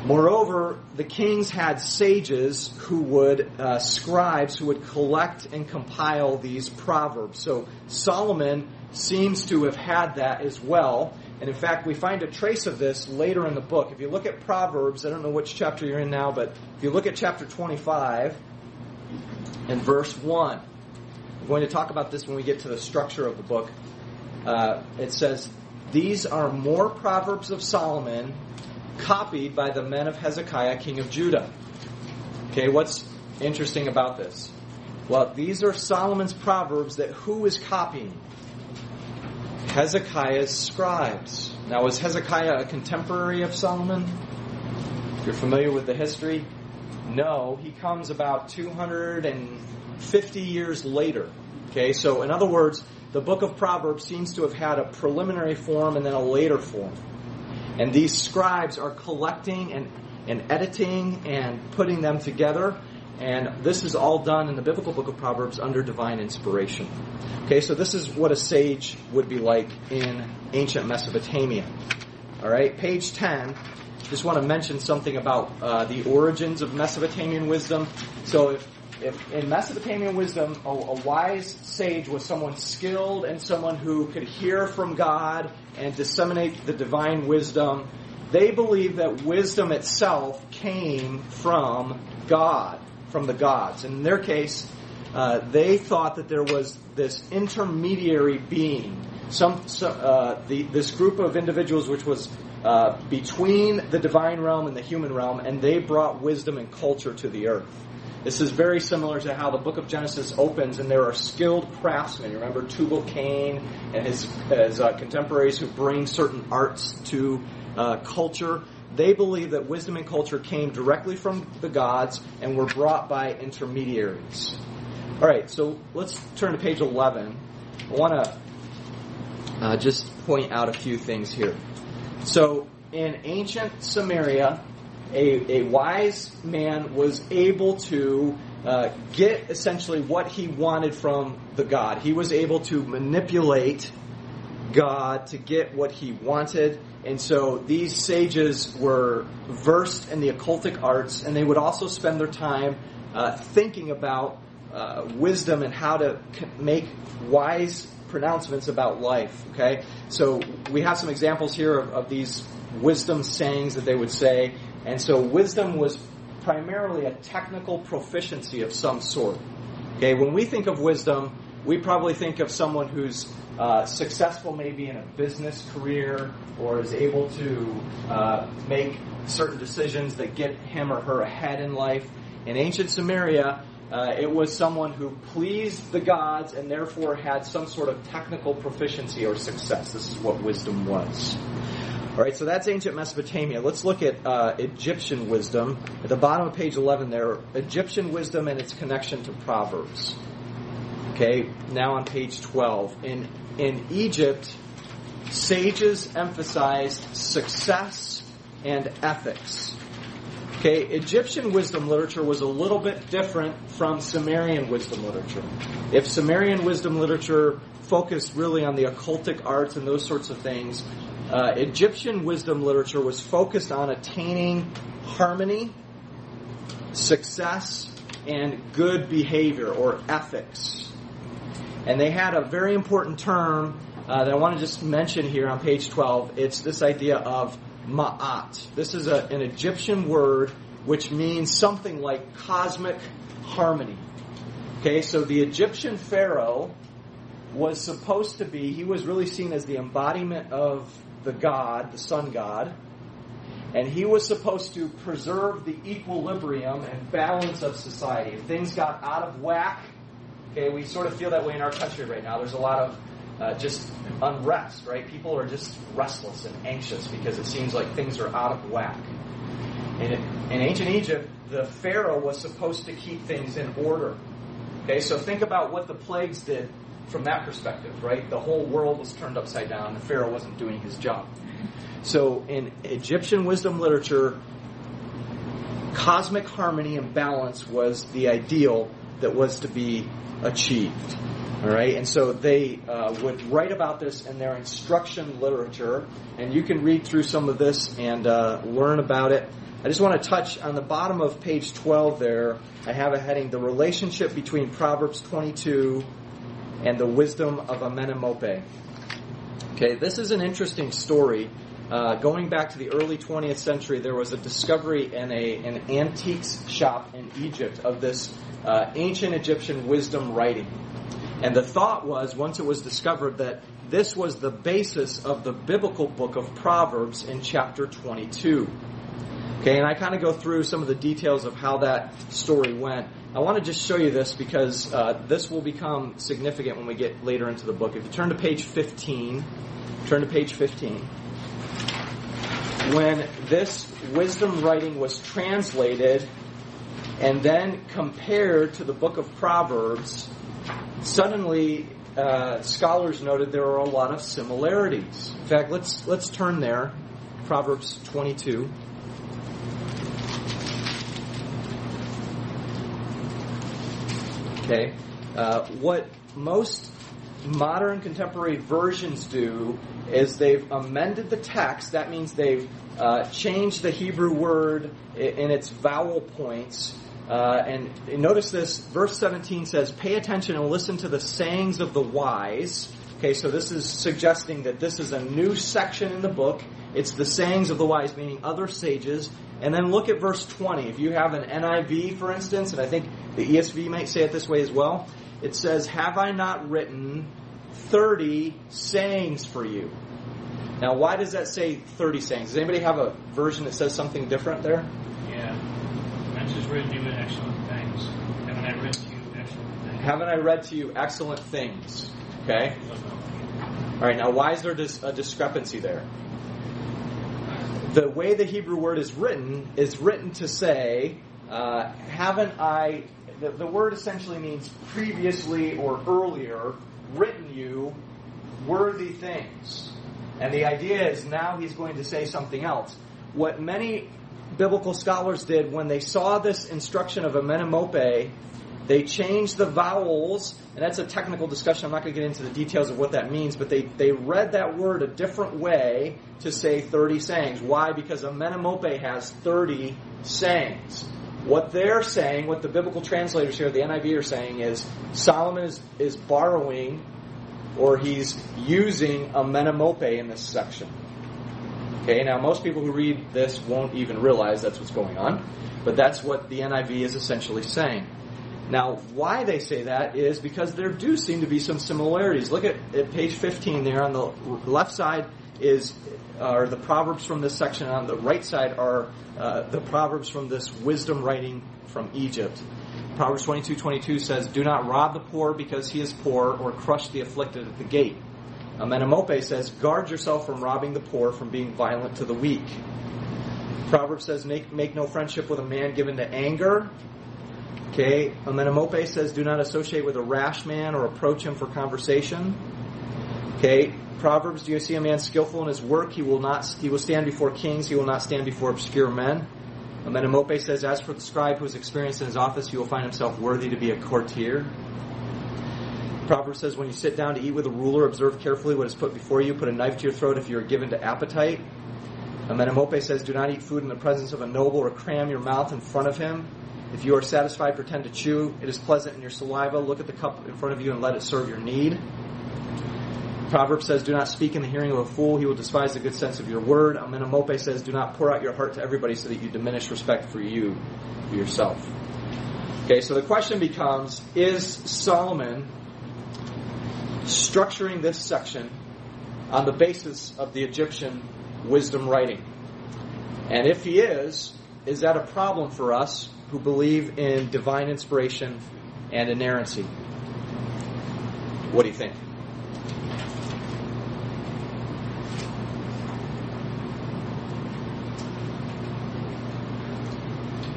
Moreover, the kings had sages who would, uh, scribes who would collect and compile these proverbs. So Solomon seems to have had that as well. And in fact, we find a trace of this later in the book. If you look at Proverbs, I don't know which chapter you're in now, but if you look at chapter 25 and verse 1, we're going to talk about this when we get to the structure of the book. Uh, it says, These are more Proverbs of Solomon copied by the men of Hezekiah, king of Judah. Okay, what's interesting about this? Well, these are Solomon's Proverbs that who is copying? Hezekiah's scribes. Now, was Hezekiah a contemporary of Solomon? If you're familiar with the history, no, he comes about 250 years later. Okay, so in other words, the book of Proverbs seems to have had a preliminary form and then a later form. And these scribes are collecting and, and editing and putting them together. And this is all done in the biblical book of Proverbs under divine inspiration. Okay, so this is what a sage would be like in ancient Mesopotamia. All right, page 10. Just want to mention something about uh, the origins of Mesopotamian wisdom. So if if in Mesopotamian wisdom, a, a, wise sage was someone skilled and someone who could hear from God and disseminate the divine wisdom, they believed that wisdom itself came from God, from the gods. And in their case, uh, they thought that there was this intermediary being, some, some uh, the, this group of individuals which was uh, between the divine realm and the human realm, and they brought wisdom and culture to the earth. This is very similar to how the book of Genesis opens, and there are skilled craftsmen. You remember Tubal Cain and his, his uh, contemporaries who bring certain arts to uh, culture. They believe that wisdom and culture came directly from the gods and were brought by intermediaries. All right, so let's turn to page 11. I want to uh, just point out a few things here. So, in ancient Sumeria, a, a wise man was able to uh, get essentially what he wanted from the God. He was able to manipulate God to get what he wanted. And so these sages were versed in the occultic arts, and they would also spend their time uh, thinking about uh, wisdom and how to make wise pronouncements about life. Okay, so we have some examples here of, of these wisdom sayings that they would say, and so wisdom was primarily a technical proficiency of some sort. Okay, when we think of wisdom, we probably think of someone who's uh, successful maybe in a business career or is able to uh, make certain decisions that get him or her ahead in life. In ancient Sumeria, uh, it was someone who pleased the gods and therefore had some sort of technical proficiency or success. This is what wisdom was. All right, so that's ancient Mesopotamia. Let's look at uh, Egyptian wisdom. At the bottom of page 11 there, Egyptian wisdom and its connection to Proverbs. Okay, now on page 12. In, in Egypt, sages emphasized success and ethics. Okay, Egyptian wisdom literature was a little bit different from Sumerian wisdom literature. If Sumerian wisdom literature focused really on the occultic arts and those sorts of things, uh, Egyptian wisdom literature was focused on attaining harmony, success, and good behavior or ethics. And they had a very important term uh, that I want to just mention here on page 12. It's this idea of ma'at. This is a, an Egyptian word which means something like cosmic harmony. Okay, so the Egyptian pharaoh was supposed to be, he was really seen as the embodiment of the god, the sun god, and he was supposed to preserve the equilibrium and balance of society. If things got out of whack, okay, we sort of feel that way in our country right now. There's a lot of uh, just unrest, right? People are just restless and anxious because it seems like things are out of whack. In, in ancient Egypt, the Pharaoh was supposed to keep things in order. Okay, so think about what the plagues did from that perspective, right? The whole world was turned upside down. The Pharaoh wasn't doing his job. So in Egyptian wisdom literature, cosmic harmony and balance was the ideal that was to be achieved. All right, and so they uh, would write about this in their instruction literature, and you can read through some of this and uh, learn about it. I just want to touch on the bottom of page 12 there. I have a heading The Relationship Between Proverbs 22 and the Wisdom of Amenemope. Okay, this is an interesting story. Uh, going back to the early 20th century, there was a discovery in a, an antiques shop in Egypt of this uh, ancient Egyptian wisdom writing. And the thought was, once it was discovered, that this was the basis of the biblical book of Proverbs in chapter 22. Okay, and I kind of go through some of the details of how that story went. I want to just show you this because uh, this will become significant when we get later into the book. If you turn to page 15, turn to page 15. When this wisdom writing was translated and then compared to the book of Proverbs, suddenly uh, scholars noted there are a lot of similarities. In fact, let's let's turn there, Proverbs 22. Okay, uh, what most modern contemporary versions do is they've amended the text. That means they've uh, changed the Hebrew word in its vowel points. Uh, and notice this, verse 17 says, Pay attention and listen to the sayings of the wise. Okay, so this is suggesting that this is a new section in the book. It's the sayings of the wise, meaning other sages. And then look at verse 20. If you have an NIV, for instance, and I think the ESV might say it this way as well, it says, Have I not written 30 sayings for you? Now, why does that say 30 sayings? Does anybody have a version that says something different there? Says written you excellent things. Haven't I written to you excellent things? Haven't I read to you excellent things? Okay? All right, now why is there a discrepancy there? The way the Hebrew word is written is written to say, uh, haven't I, the, the word essentially means previously or earlier, written you worthy things. And the idea is now he's going to say something else. What many biblical scholars did when they saw this instruction of Amenemope, they changed the vowels, and that's a technical discussion. I'm not going to get into the details of what that means, but they, they read that word a different way to say 30 sayings. Why? Because Amenemope has 30 sayings. What they're saying, what the biblical translators here, the NIV, are saying is Solomon is, is borrowing or he's using Amenemope in this section. Okay, now most people who read this won't even realize that's what's going on, but that's what the NIV is essentially saying. Now, why they say that is because there do seem to be some similarities. Look at, at page 15 there on the left side is are the proverbs from this section. On the right side are uh, the proverbs from this wisdom writing from Egypt. Proverbs 22, 22 says, Do not rob the poor because he is poor, or crush the afflicted at the gate. Amenemope says, Guard yourself from robbing the poor, from being violent to the weak. Proverbs says, Make, make no friendship with a man given to anger. Okay, Amenemope says, Do not associate with a rash man or approach him for conversation. Okay, Proverbs, do you see a man skillful in his work? He will not. He will stand before kings. He will not stand before obscure men. Amenemope says, As for the scribe who is experienced in his office, he will find himself worthy to be a courtier. Proverbs says, When you sit down to eat with a ruler, observe carefully what is put before you. Put a knife to your throat if you are given to appetite. Amenemope says, Do not eat food in the presence of a noble or cram your mouth in front of him. If you are satisfied, pretend to chew. It is pleasant in your saliva. Look at the cup in front of you and let it serve your need. Proverbs says, Do not speak in the hearing of a fool. He will despise the good sense of your word. Amenemope says, Do not pour out your heart to everybody so that you diminish respect for you, for yourself. Okay, so the question becomes Is Solomon structuring this section on the basis of the Egyptian wisdom writing? And if he is, is that a problem for us who believe in divine inspiration and inerrancy? What do you think?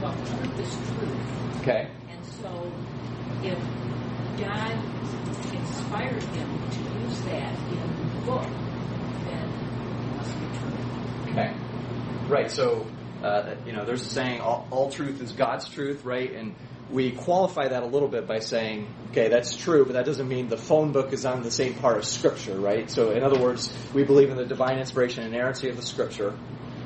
Well, truth is truth. Okay. And so if God inspired him to use that in the book, then it must be true. Okay. Right. So, uh, you know, there's a saying, all, all truth is God's truth, right? And we qualify that a little bit by saying, okay, that's true, but that doesn't mean the phone book is on the same part of Scripture, right? So, in other words, we believe in the divine inspiration and inerrancy of the Scripture.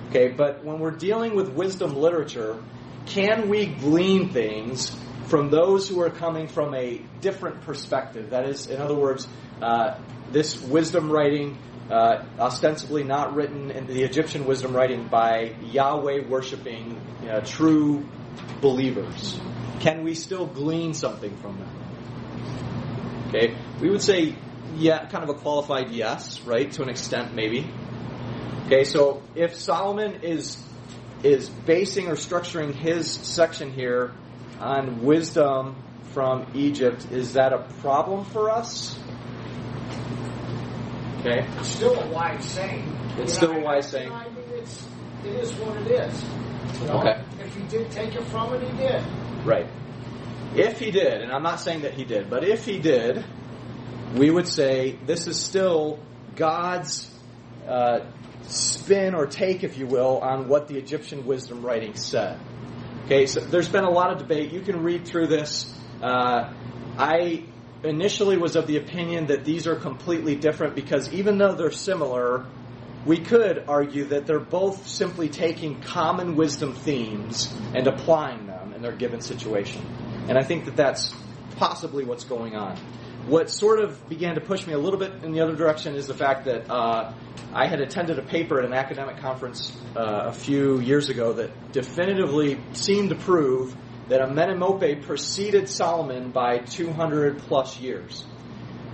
Okay, but when we're dealing with wisdom literature, can we glean things from those who are coming from a different perspective? That is, in other words, uh, this wisdom writing, uh, ostensibly not written in the Egyptian wisdom writing by Yahweh worshiping uh, true believers. Can we still glean something from them? Okay, we would say, yeah, kind of a qualified yes, right, to an extent, maybe. Okay, so if Solomon is is basing or structuring his section here on wisdom from Egypt, is that a problem for us? Okay. It's still a wise saying. It's You still know, a wise I- saying. I mean, it's, it is what it is. You know? Okay. If he did take it from it, he did. Right. If he did, and I'm not saying that he did, but if he did, we would say this is still God's uh, spin or take, if you will, on what the Egyptian wisdom writing said. Okay, so there's been a lot of debate. You can read through this. Uh, I initially was of the opinion that these are completely different because even though they're similar, we could argue that they're both simply taking common wisdom themes and applying them in their given situation. And I think that that's possibly what's going on. what sort of began to push me a little bit in the other direction is the fact that uh, I had attended a paper at an academic conference uh, a few years ago that definitively seemed to prove that Amenemope preceded Solomon by 200 plus years.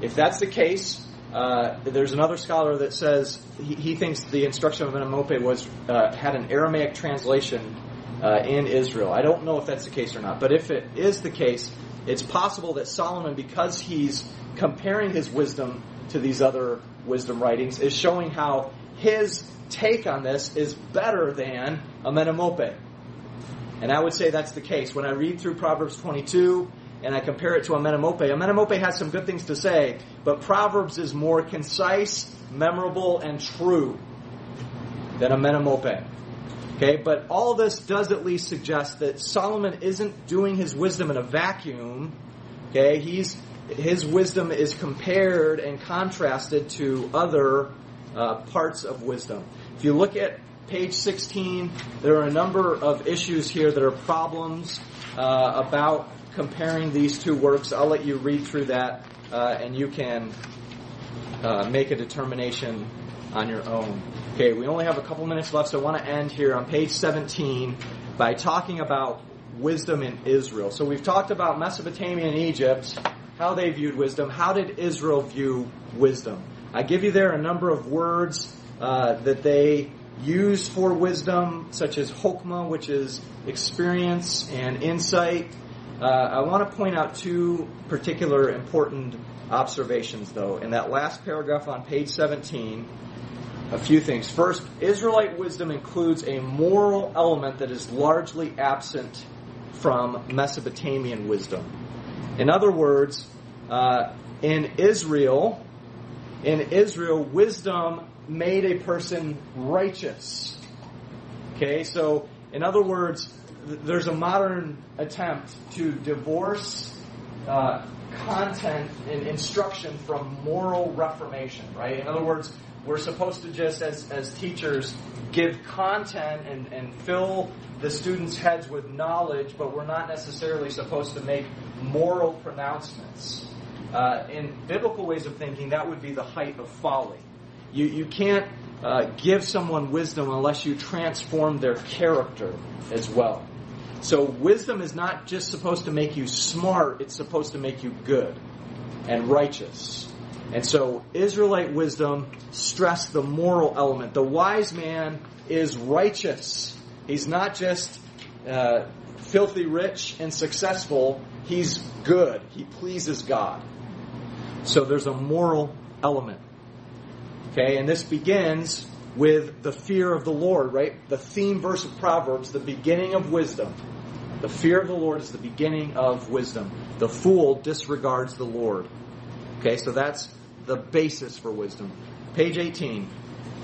If that's the case, uh, there's another scholar that says he, he thinks the instruction of Amenemope was uh, had an Aramaic translation uh, in Israel. I don't know if that's the case or not, but if it is the case, it's possible that Solomon, because he's comparing his wisdom to these other wisdom writings, is showing how his take on this is better than Amenemope. And I would say that's the case. When I read through Proverbs 22 and I compare it to Amenemope, Amenemope has some good things to say, but Proverbs is more concise, memorable, and true than Amenemope. Okay, but all this does at least suggest that Solomon isn't doing his wisdom in a vacuum. Okay, he's his wisdom is compared and contrasted to other uh, parts of wisdom. If you look at page 16, there are a number of issues here that are problems uh, about comparing these two works. I'll let you read through that, uh, and you can uh, make a determination on your own. Okay, we only have a couple minutes left, so I want to end here on page 17 by talking about wisdom in Israel. So we've talked about Mesopotamia and Egypt, how they viewed wisdom. How did Israel view wisdom? I give you there a number of words uh, that they use for wisdom, such as hokmah, which is experience and insight. Uh, I want to point out two particular important observations, though. In that last paragraph on page 17, a few things. First, Israelite wisdom includes a moral element that is largely absent from Mesopotamian wisdom. In other words, uh, in Israel, in Israel, wisdom made a person righteous. Okay, so in other words, there's a modern attempt to divorce uh, content and instruction from moral reformation, right? In other words, we're supposed to just, as, as teachers, give content and, and fill the students' heads with knowledge, but we're not necessarily supposed to make moral pronouncements. Uh, in biblical ways of thinking, that would be the height of folly. You, you can't uh, give someone wisdom unless you transform their character as well. So, wisdom is not just supposed to make you smart, it's supposed to make you good and righteous. And so Israelite wisdom stressed the moral element. The wise man is righteous. He's not just uh, filthy rich and successful. He's good. He pleases God. So there's a moral element. Okay, and this begins with the fear of the Lord, right? The theme verse of Proverbs, the beginning of wisdom. The fear of the Lord is the beginning of wisdom. The fool disregards the Lord. Okay, so that's the basis for wisdom. Page 18.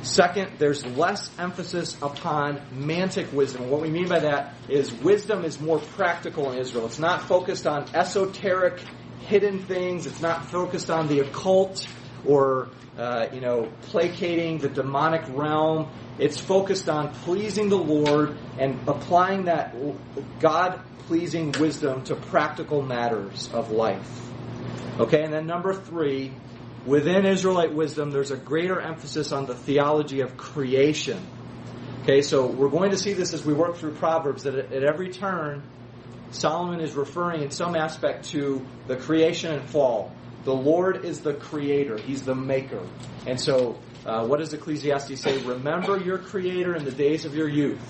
Second, there's less emphasis upon mantic wisdom. What we mean by that is wisdom is more practical in Israel. It's not focused on esoteric, hidden things. It's not focused on the occult or, uh, you know, placating the demonic realm. It's focused on pleasing the Lord and applying that God pleasing wisdom to practical matters of life. Okay, and then number three, within Israelite wisdom, there's a greater emphasis on the theology of creation. Okay, so we're going to see this as we work through Proverbs that at every turn, Solomon is referring in some aspect to the creation and fall. The Lord is the creator, He's the maker. And so, uh, what does Ecclesiastes say? Remember your creator in the days of your youth.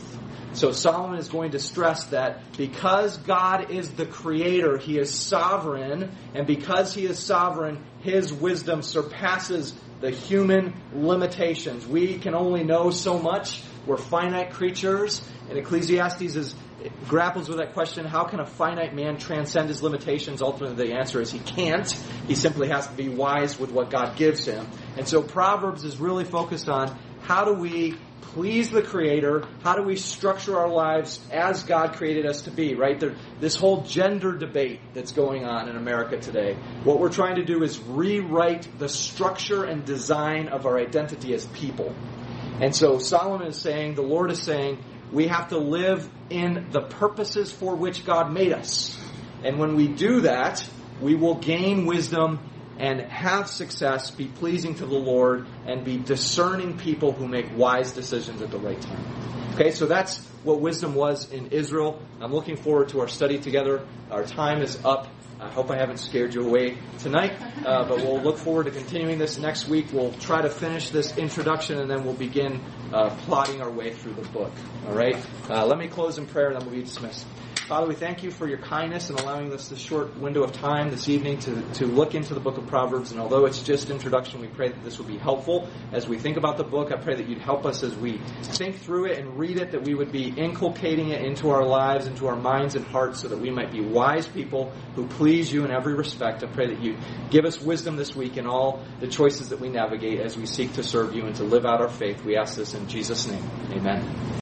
So Solomon is going to stress that because God is the creator, he is sovereign, and because he is sovereign, his wisdom surpasses the human limitations. We can only know so much. We're finite creatures, and Ecclesiastes is grapples with that question, how can a finite man transcend his limitations? Ultimately, the answer is he can't. He simply has to be wise with what God gives him. And so Proverbs is really focused on how do we please the Creator? How do we structure our lives as God created us to be, right? There, this whole gender debate that's going on in America today. What we're trying to do is rewrite the structure and design of our identity as people. And so Solomon is saying, the Lord is saying, we have to live in the purposes for which God made us. And when we do that, we will gain wisdom and have success, be pleasing to the Lord, and be discerning people who make wise decisions at the right time. Okay, so that's what wisdom was in Israel. I'm looking forward to our study together. Our time is up. I hope I haven't scared you away tonight, uh, but we'll look forward to continuing this next week. We'll try to finish this introduction and then we'll begin uh, plotting our way through the book. All right? Uh, let me close in prayer and then we'll be dismissed. Father, we thank you for your kindness in allowing us this short window of time this evening to, to look into the book of Proverbs. And although it's just introduction, we pray that this will be helpful as we think about the book. I pray that you'd help us as we think through it and read it, that we would be inculcating it into our lives, into our minds and hearts, so that we might be wise people who please you in every respect. I pray that you give us wisdom this week in all the choices that we navigate as we seek to serve you and to live out our faith. We ask this in Jesus' name. Amen.